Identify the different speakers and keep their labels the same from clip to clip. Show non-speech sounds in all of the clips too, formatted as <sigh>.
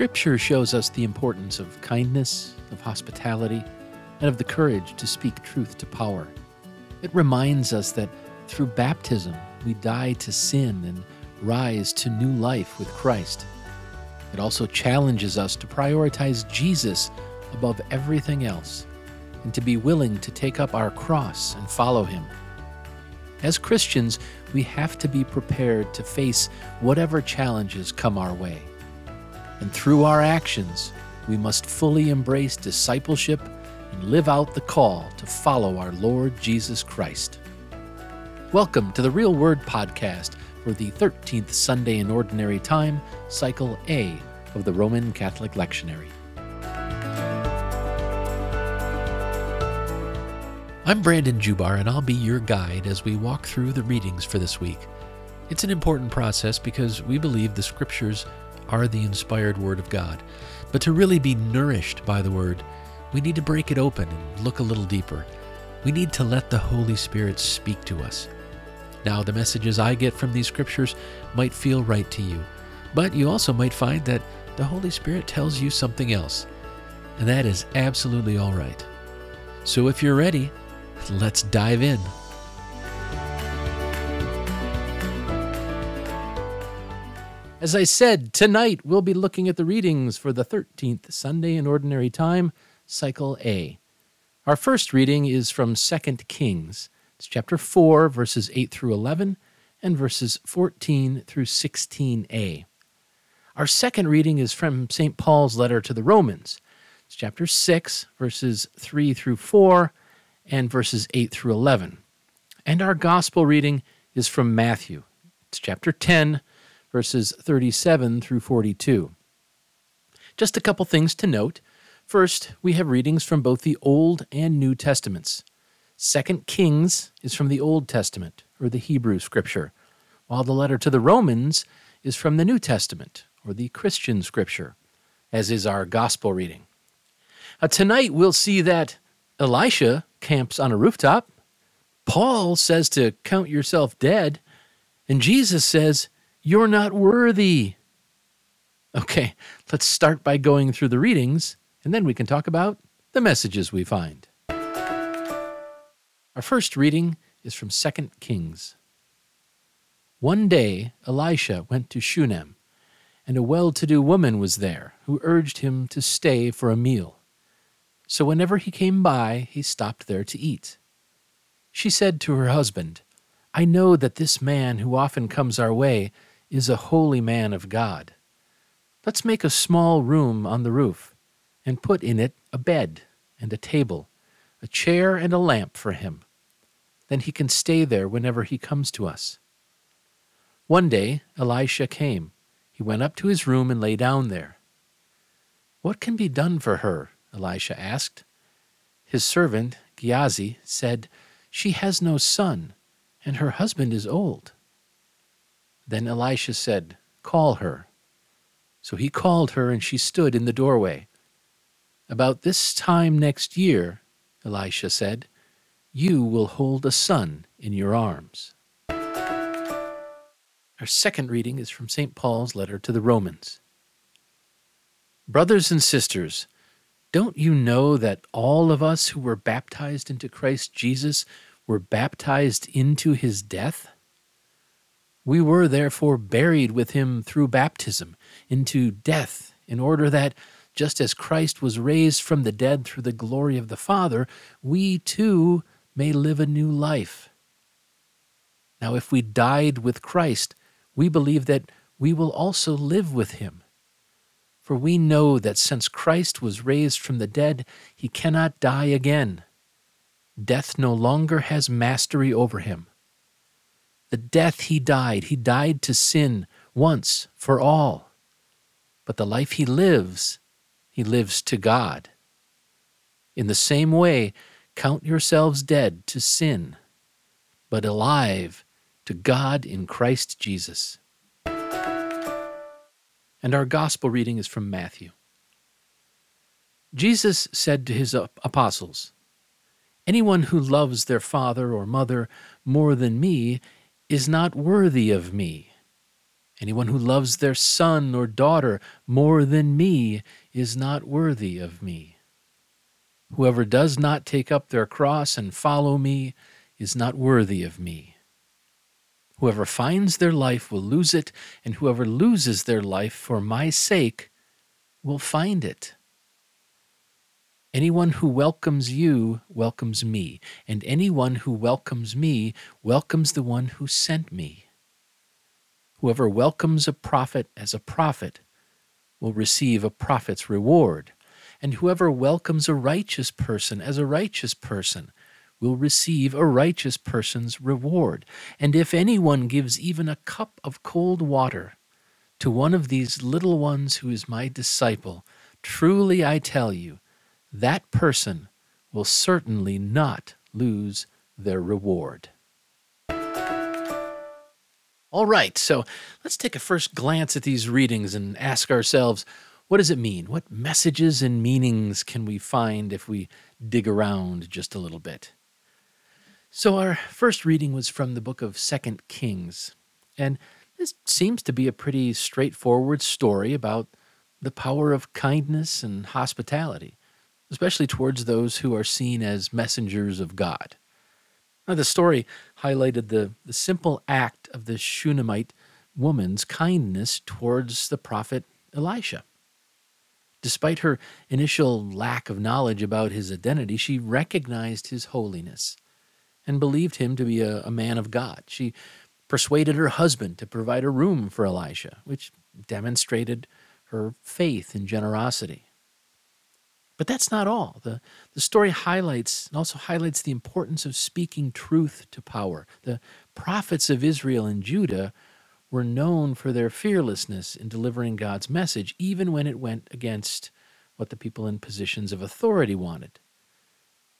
Speaker 1: Scripture shows us the importance of kindness, of hospitality, and of the courage to speak truth to power. It reminds us that through baptism we die to sin and rise to new life with Christ. It also challenges us to prioritize Jesus above everything else and to be willing to take up our cross and follow Him. As Christians, we have to be prepared to face whatever challenges come our way. And through our actions, we must fully embrace discipleship and live out the call to follow our Lord Jesus Christ. Welcome to the Real Word Podcast for the 13th Sunday in Ordinary Time, Cycle A of the Roman Catholic Lectionary. I'm Brandon Jubar, and I'll be your guide as we walk through the readings for this week. It's an important process because we believe the Scriptures are the inspired Word of God. But to really be nourished by the Word, we need to break it open and look a little deeper. We need to let the Holy Spirit speak to us. Now, the messages I get from these Scriptures might feel right to you, but you also might find that the Holy Spirit tells you something else. And that is absolutely all right. So if you're ready, Let's dive in. As I said, tonight we'll be looking at the readings for the 13th Sunday in Ordinary Time, Cycle A. Our first reading is from 2 Kings. It's chapter 4, verses 8 through 11, and verses 14 through 16a. Our second reading is from St. Paul's letter to the Romans. It's chapter 6, verses 3 through 4, and verses 8 through 11. And our gospel reading is from Matthew. It's chapter 10, verses 37 through 42. Just a couple things to note. First, we have readings from both the Old and New Testaments. Second Kings is from the Old Testament, or the Hebrew Scripture, while the letter to the Romans is from the New Testament, or the Christian Scripture, as is our Gospel reading. Tonight we'll see that Elisha camps on a rooftop. Paul says to count yourself dead. And Jesus says, You're not worthy. Okay, let's start by going through the readings, and then we can talk about the messages we find. Our first reading is from 2 Kings. One day Elisha went to Shunem, and a well to do woman was there who urged him to stay for a meal. So whenever he came by, he stopped there to eat. She said to her husband, I know that this man who often comes our way is a holy man of God. Let's make a small room on the roof and put in it a bed and a table, a chair and a lamp for him. Then he can stay there whenever he comes to us. One day Elisha came. He went up to his room and lay down there. What can be done for her? Elisha asked. His servant, Gehazi, said, She has no son, and her husband is old. Then Elisha said, Call her. So he called her, and she stood in the doorway. About this time next year, Elisha said, you will hold a son in your arms. Our second reading is from St. Paul's letter to the Romans. Brothers and sisters, don't you know that all of us who were baptized into Christ Jesus were baptized into his death? We were therefore buried with him through baptism into death, in order that, just as Christ was raised from the dead through the glory of the Father, we too may live a new life. Now, if we died with Christ, we believe that we will also live with him. For we know that since Christ was raised from the dead, he cannot die again. Death no longer has mastery over him. The death he died, he died to sin once for all. But the life he lives, he lives to God. In the same way, count yourselves dead to sin, but alive to God in Christ Jesus and our gospel reading is from Matthew. Jesus said to his apostles, Anyone who loves their father or mother more than me is not worthy of me. Anyone who loves their son or daughter more than me is not worthy of me. Whoever does not take up their cross and follow me is not worthy of me. Whoever finds their life will lose it, and whoever loses their life for my sake will find it. Anyone who welcomes you welcomes me, and anyone who welcomes me welcomes the one who sent me. Whoever welcomes a prophet as a prophet will receive a prophet's reward, and whoever welcomes a righteous person as a righteous person will receive a righteous person's reward. And if anyone gives even a cup of cold water to one of these little ones who is my disciple, truly I tell you, that person will certainly not lose their reward. All right, so let's take a first glance at these readings and ask ourselves what does it mean? What messages and meanings can we find if we dig around just a little bit? So, our first reading was from the book of Second Kings, and this seems to be a pretty straightforward story about the power of kindness and hospitality especially towards those who are seen as messengers of God. Now, the story highlighted the, the simple act of the Shunammite woman's kindness towards the prophet Elisha. Despite her initial lack of knowledge about his identity, she recognized his holiness and believed him to be a, a man of God. She persuaded her husband to provide a room for Elisha, which demonstrated her faith and generosity. But that's not all. The, the story highlights and also highlights the importance of speaking truth to power. The prophets of Israel and Judah were known for their fearlessness in delivering God's message, even when it went against what the people in positions of authority wanted.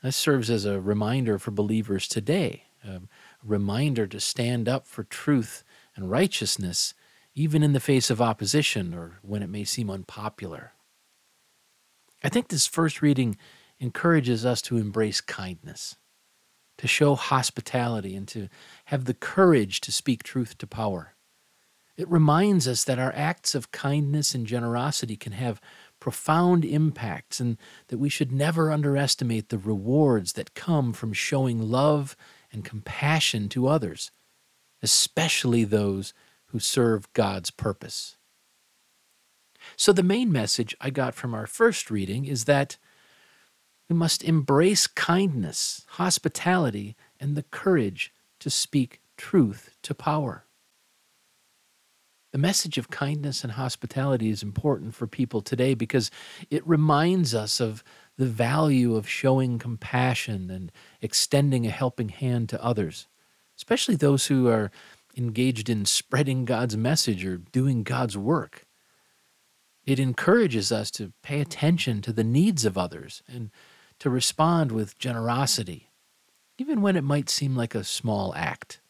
Speaker 1: This serves as a reminder for believers today, a reminder to stand up for truth and righteousness, even in the face of opposition or when it may seem unpopular. I think this first reading encourages us to embrace kindness, to show hospitality, and to have the courage to speak truth to power. It reminds us that our acts of kindness and generosity can have profound impacts and that we should never underestimate the rewards that come from showing love and compassion to others, especially those who serve God's purpose. So, the main message I got from our first reading is that we must embrace kindness, hospitality, and the courage to speak truth to power. The message of kindness and hospitality is important for people today because it reminds us of the value of showing compassion and extending a helping hand to others, especially those who are engaged in spreading God's message or doing God's work. It encourages us to pay attention to the needs of others and to respond with generosity, even when it might seem like a small act.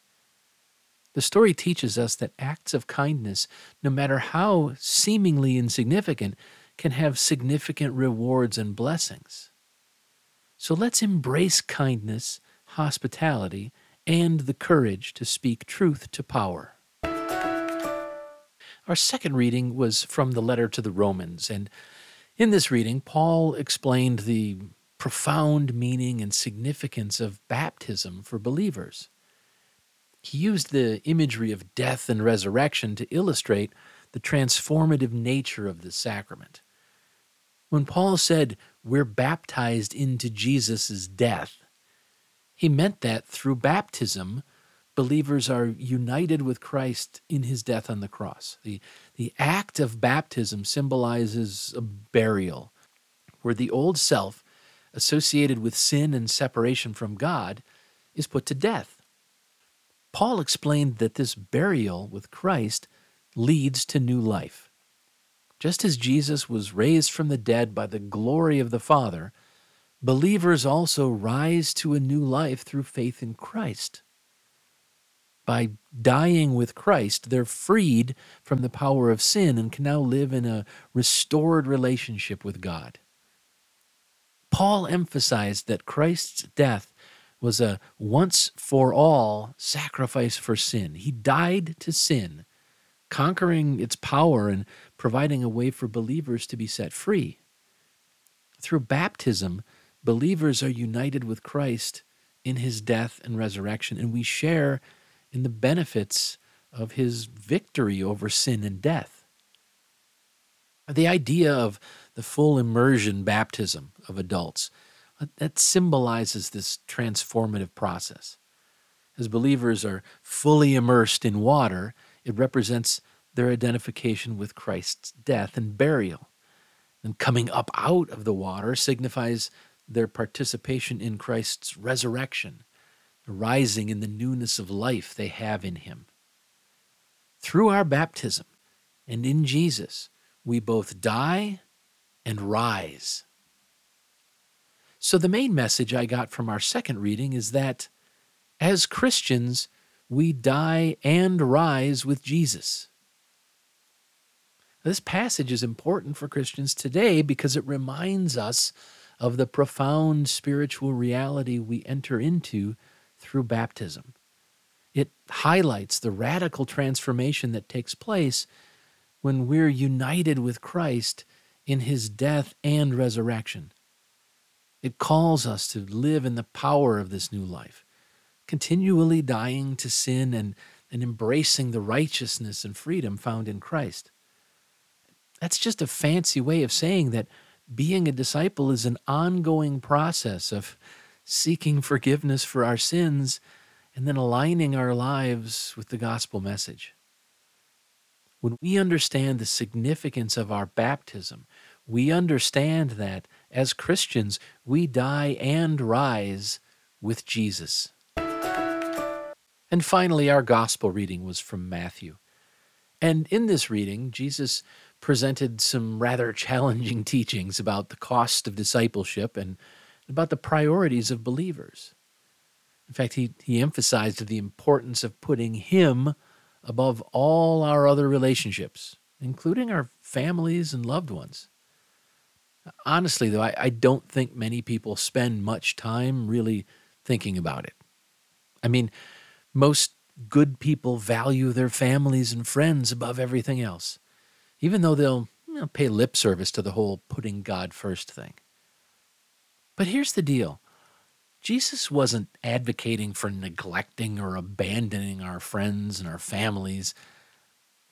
Speaker 1: The story teaches us that acts of kindness, no matter how seemingly insignificant, can have significant rewards and blessings. So let's embrace kindness, hospitality, and the courage to speak truth to power. Our second reading was from the letter to the Romans. And in this reading, Paul explained the profound meaning and significance of baptism for believers. He used the imagery of death and resurrection to illustrate the transformative nature of the sacrament. When Paul said, We're baptized into Jesus' death, he meant that through baptism, believers are united with Christ in his death on the cross. The, the act of baptism symbolizes a burial, where the old self, associated with sin and separation from God, is put to death. Paul explained that this burial with Christ leads to new life. Just as Jesus was raised from the dead by the glory of the Father, believers also rise to a new life through faith in Christ by dying with Christ, they're freed from the power of sin and can now live in a restored relationship with God. Paul emphasized that Christ's death was a once for all sacrifice for sin. He died to sin conquering its power and providing a way for believers to be set free. Through baptism, believers are united with Christ in his death and resurrection, and we share in the benefits of his victory over sin and death. The idea of the full immersion baptism of adults uh, that symbolizes this transformative process. As believers are fully immersed in water, it represents their identification with Christ's death and burial. And coming up out of the water signifies their participation in Christ's resurrection, rising in the newness of life they have in Him. Through our baptism and in Jesus, we both die and rise. So, the main message I got from our second reading is that as Christians, we die and rise with Jesus. This passage is important for Christians today because it reminds us of the profound spiritual reality we enter into through baptism. It highlights the radical transformation that takes place when we're united with Christ in his death and resurrection. It calls us to live in the power of this new life, continually dying to sin and, and embracing the righteousness and freedom found in Christ. That's just a fancy way of saying that being a disciple is an ongoing process of seeking forgiveness for our sins and then aligning our lives with the gospel message. When we understand the significance of our baptism, we understand that as Christians, we die and rise with Jesus. And finally, our gospel reading was from Matthew. And in this reading, Jesus presented some rather <laughs> challenging teachings about the cost of discipleship and about the priorities of believers. In fact, he, he emphasized the importance of putting him above all our other relationships, including our families and loved ones. Honestly, though, I, I don't think many people spend much time really thinking about it. I mean, most good people value their families and friends above everything else even though they'll you know, pay lip service to the whole putting God first thing. But here's the deal Jesus wasn't advocating for neglecting or abandoning our friends and our families.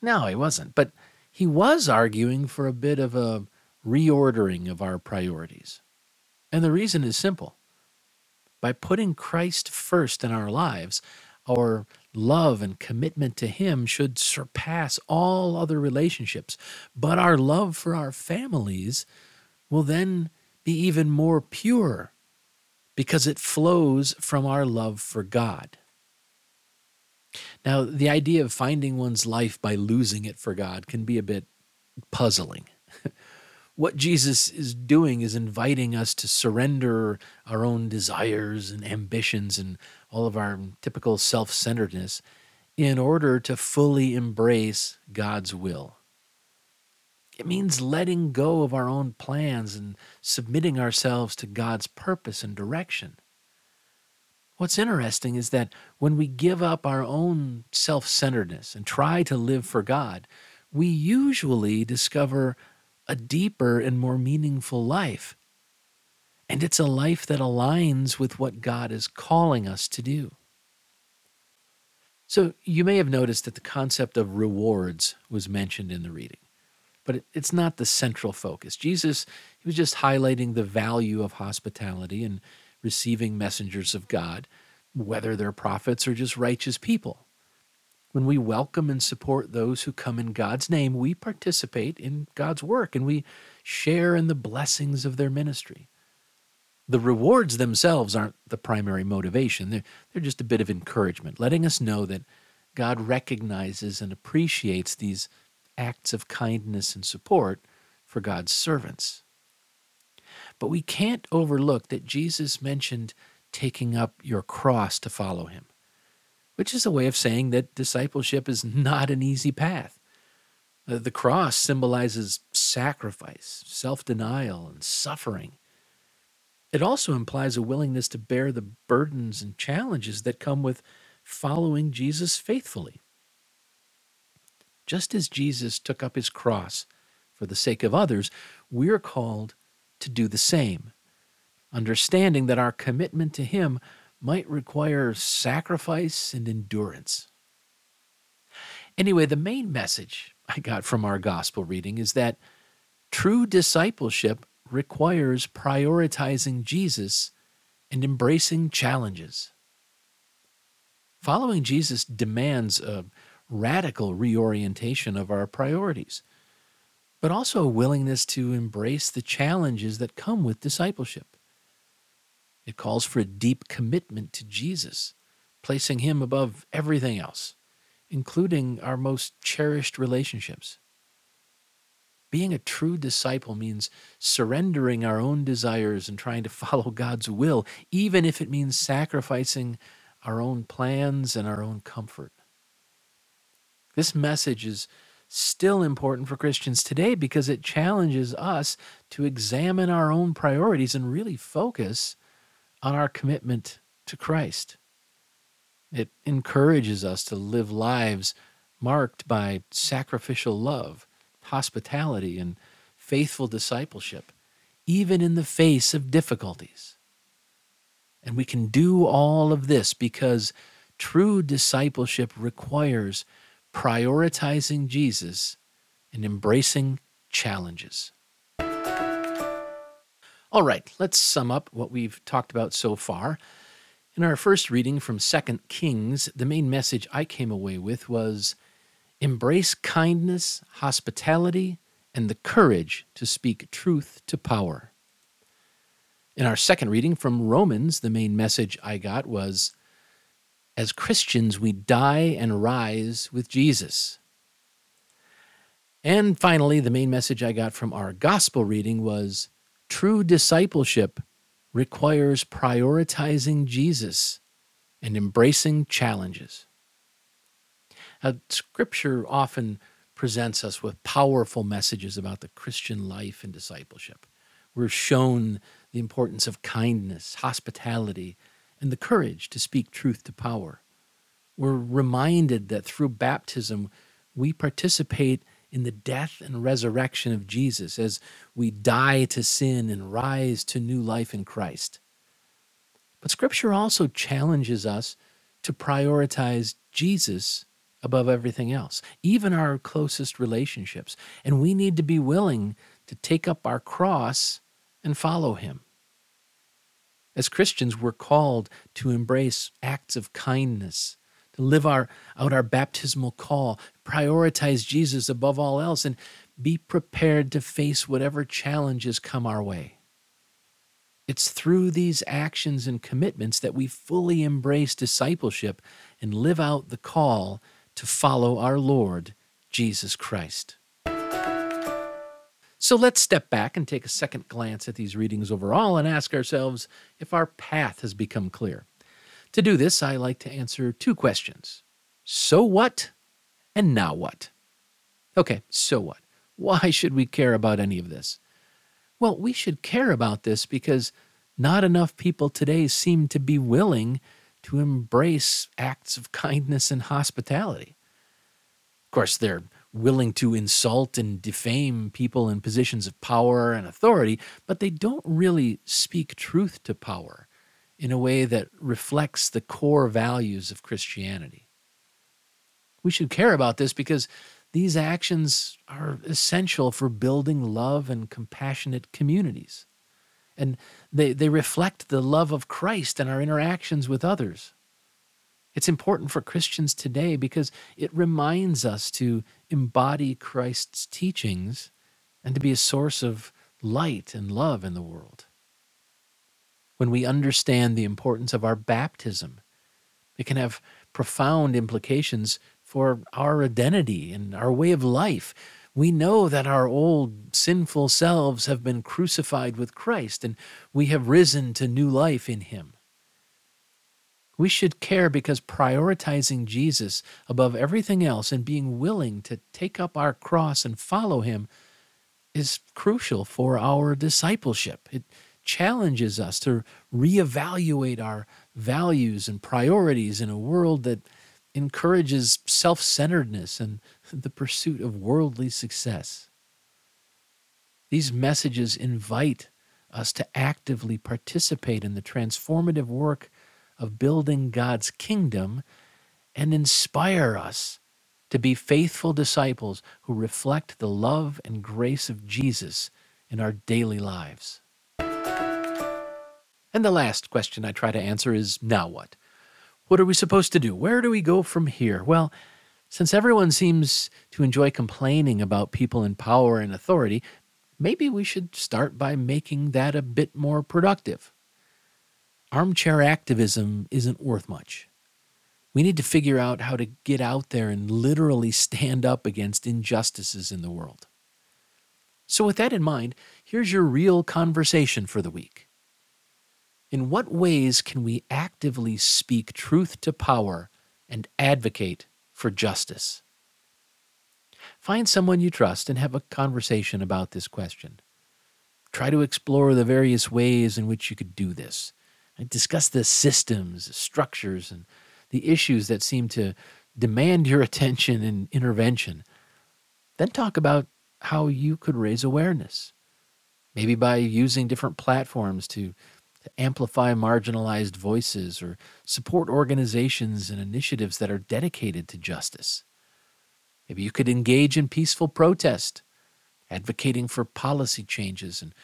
Speaker 1: No, he wasn't. But he was arguing for a bit of a reordering of our priorities. And the reason is simple. By putting Christ first in our lives, our love and commitment to Him should surpass all other relationships. But our love for our families will then be even more pure because it flows from our love for God. Now, the idea of finding one's life by losing it for God can be a bit puzzling. <laughs> what Jesus is doing is inviting us to surrender our own desires and ambitions and all of our typical self centeredness in order to fully embrace God's will. It means letting go of our own plans and submitting ourselves to God's purpose and direction. What's interesting is that when we give up our own self centeredness and try to live for God, we usually discover a deeper and more meaningful life. And it's a life that aligns with what God is calling us to do. So you may have noticed that the concept of rewards was mentioned in the reading, but it's not the central focus. Jesus, he was just highlighting the value of hospitality and receiving messengers of God, whether they're prophets or just righteous people. When we welcome and support those who come in God's name, we participate in God's work and we share in the blessings of their ministry. The rewards themselves aren't the primary motivation, they're, they're just a bit of encouragement, letting us know that God recognizes and appreciates these acts of kindness and support for God's servants. But we can't overlook that Jesus mentioned taking up your cross to follow him which is a way of saying that discipleship is <laughs> not an easy path. The cross symbolizes sacrifice, self denial, and suffering. It also implies a willingness to bear the burdens and challenges that come with following Jesus faithfully. Just as Jesus took up his cross for the sake of others, we're called to do the same, understanding that our commitment to him might require sacrifice and endurance. Anyway, the main message I got from our gospel reading is that true discipleship requires prioritizing Jesus and embracing challenges. Following Jesus demands a radical reorientation of our priorities, but also a willingness to embrace the challenges that come with discipleship. It calls for a deep commitment to Jesus, placing him above everything else, including our most cherished relationships. Being a true disciple means surrendering our own desires and trying to <laughs> follow God's will, even if it means sacrificing our own plans and our own comfort. This message is still important for Christians today because it challenges us to examine our own priorities and really focus on our commitment to Christ. It encourages us to live lives marked by sacrificial love hospitality, and faithful discipleship, even in the face of difficulties. And we can do all of this because true discipleship requires prioritizing Jesus and embracing challenges. All right, let's sum up what we've talked about so far. In our first reading from 2 Kings, the main message I came away with was Embrace kindness, hospitality, and the courage to speak truth to power. In our second reading from Romans, the main message I got was As Christians, we die and rise with Jesus. And finally, the main message I got from our gospel reading was True discipleship requires prioritizing Jesus and embracing challenges. Uh, scripture often presents us with powerful messages about the Christian life and discipleship. We're shown the importance of kindness, hospitality, and the courage to speak truth to power. We're reminded that through baptism, we participate in the death and resurrection of Jesus as we die to sin and rise to new life in Christ. But Scripture also challenges us to prioritize Jesus above everything else, even our closest relationships. And we need to be willing to take up our cross and follow him. As Christians, we're called to embrace acts of kindness, to live our, out our baptismal call, prioritize Jesus above all else, and be prepared to face whatever challenges come our way. It's through these actions and commitments that we fully embrace discipleship and live out the call to follow our Lord Jesus Christ. So let's step back and take a second glance at these readings overall and ask ourselves if our path has become clear. To do this, I like to answer two questions So what? And now what? Okay, so what? Why should we care about any of this? Well, we should care about this because not enough people today seem to be willing to embrace acts of kindness and hospitality. Of course, they're willing to insult and defame people in positions of power and authority, but they don't really speak truth to power in a way that reflects the core values of Christianity. We should care about this because these actions are essential for building love and compassionate communities and they, they reflect the love of Christ in our interactions with others. It's important for Christians today because it reminds us to embody Christ's teachings and to be a source of light and love in the world. When we understand the importance of our baptism, it can have profound implications for our identity and our way of life we know that our old sinful selves have been crucified with Christ and we have risen to new life in Him. We should care because prioritizing Jesus above everything else and being willing to take up our cross and follow Him is crucial for our discipleship. It challenges us to reevaluate our values and priorities in a world that encourages self centeredness and <laughs> the pursuit of worldly success. These messages invite us to actively participate in the transformative work of building God's kingdom and inspire us to be faithful disciples who reflect the love and grace of Jesus in our daily lives. And the last question I try to answer is now what? What are we supposed to do? Where do we go from here? Well, since everyone seems to enjoy complaining about people in power and authority, maybe we should start by making that a bit more productive. Armchair activism isn't worth much. We need to figure out how to get out there and literally stand up against injustices in the world. So, with that in mind, here's your real conversation for the week. In what ways can we actively speak truth to power and advocate for justice? Find someone you trust and have a conversation about this question. Try to explore the various ways in which you could do this. Discuss the systems, structures, and the issues that seem to demand your <laughs> attention and intervention. Then talk about how you could raise awareness. Maybe by using different platforms to, to amplify marginalized voices or support organizations and initiatives that are dedicated to justice. Maybe you could engage in peaceful protest, advocating for policy changes and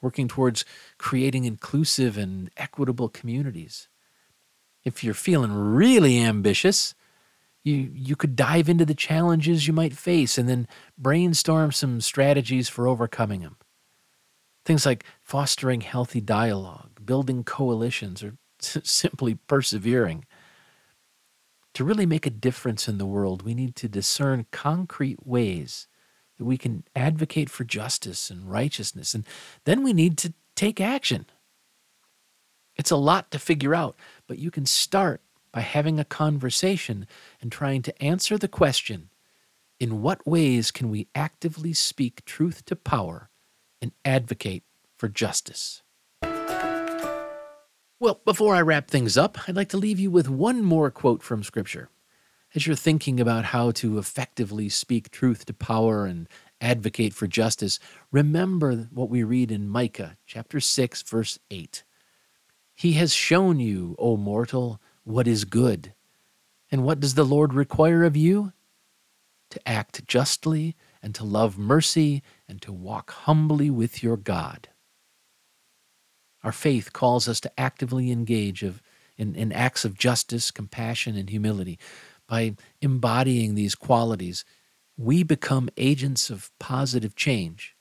Speaker 1: working towards creating inclusive and equitable communities. If you're feeling really ambitious, you, you could dive into the challenges you might face and then brainstorm some strategies for overcoming them. Things like fostering healthy dialogue, building coalitions, or <laughs> simply persevering. To really make a difference in the world, we need to discern concrete ways that we can advocate for justice and righteousness, and then we need to take action. It's a lot to figure out, but you can start by having a conversation and trying to answer the question in what ways can we actively speak truth to power and advocate for justice? Well, before I wrap things up, I'd like to leave you with one more quote from Scripture. As you're thinking about how to effectively speak truth to power and advocate for justice, remember what we read in Micah chapter 6 verse 8. He has shown you, O mortal, what is good. And what does the Lord require of you? To act justly and to love mercy and to walk humbly with your God. Our faith calls us to actively engage of, in, in acts of justice, compassion, and humility. By embodying these qualities, we become agents of positive change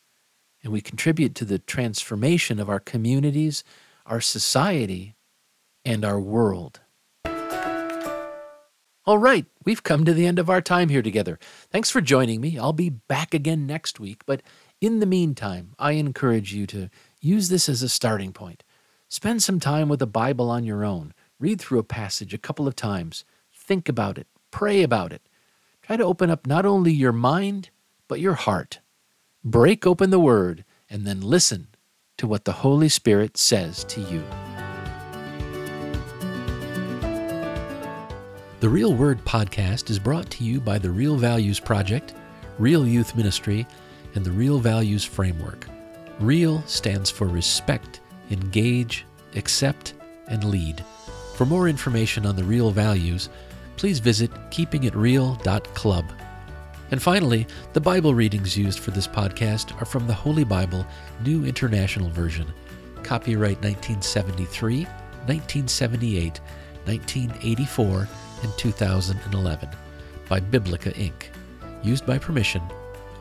Speaker 1: and we contribute to the transformation of our communities, our society, and our world. All right, we've come to the end of our time here together. Thanks for joining me. I'll be back again next week, but in the meantime, I encourage you to use this as a starting point. Spend some time with the Bible on your own. Read through a passage a couple of times. Think about it. Pray about it. Try to open up not only your mind, but your heart. Break open the Word and then listen to what the Holy Spirit says to you. The Real Word podcast is brought to you by the Real Values Project, Real Youth Ministry, and the Real Values Framework. REAL stands for respect, engage, accept, and lead. For more information on the Real Values, please visit keepingitreal.club. And finally, the Bible readings used for this podcast are from the Holy Bible, New International Version, copyright 1973, 1978, 1984, and 2011 by Biblica Inc., used by permission,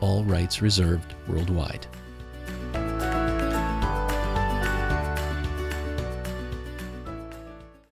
Speaker 1: all rights reserved worldwide.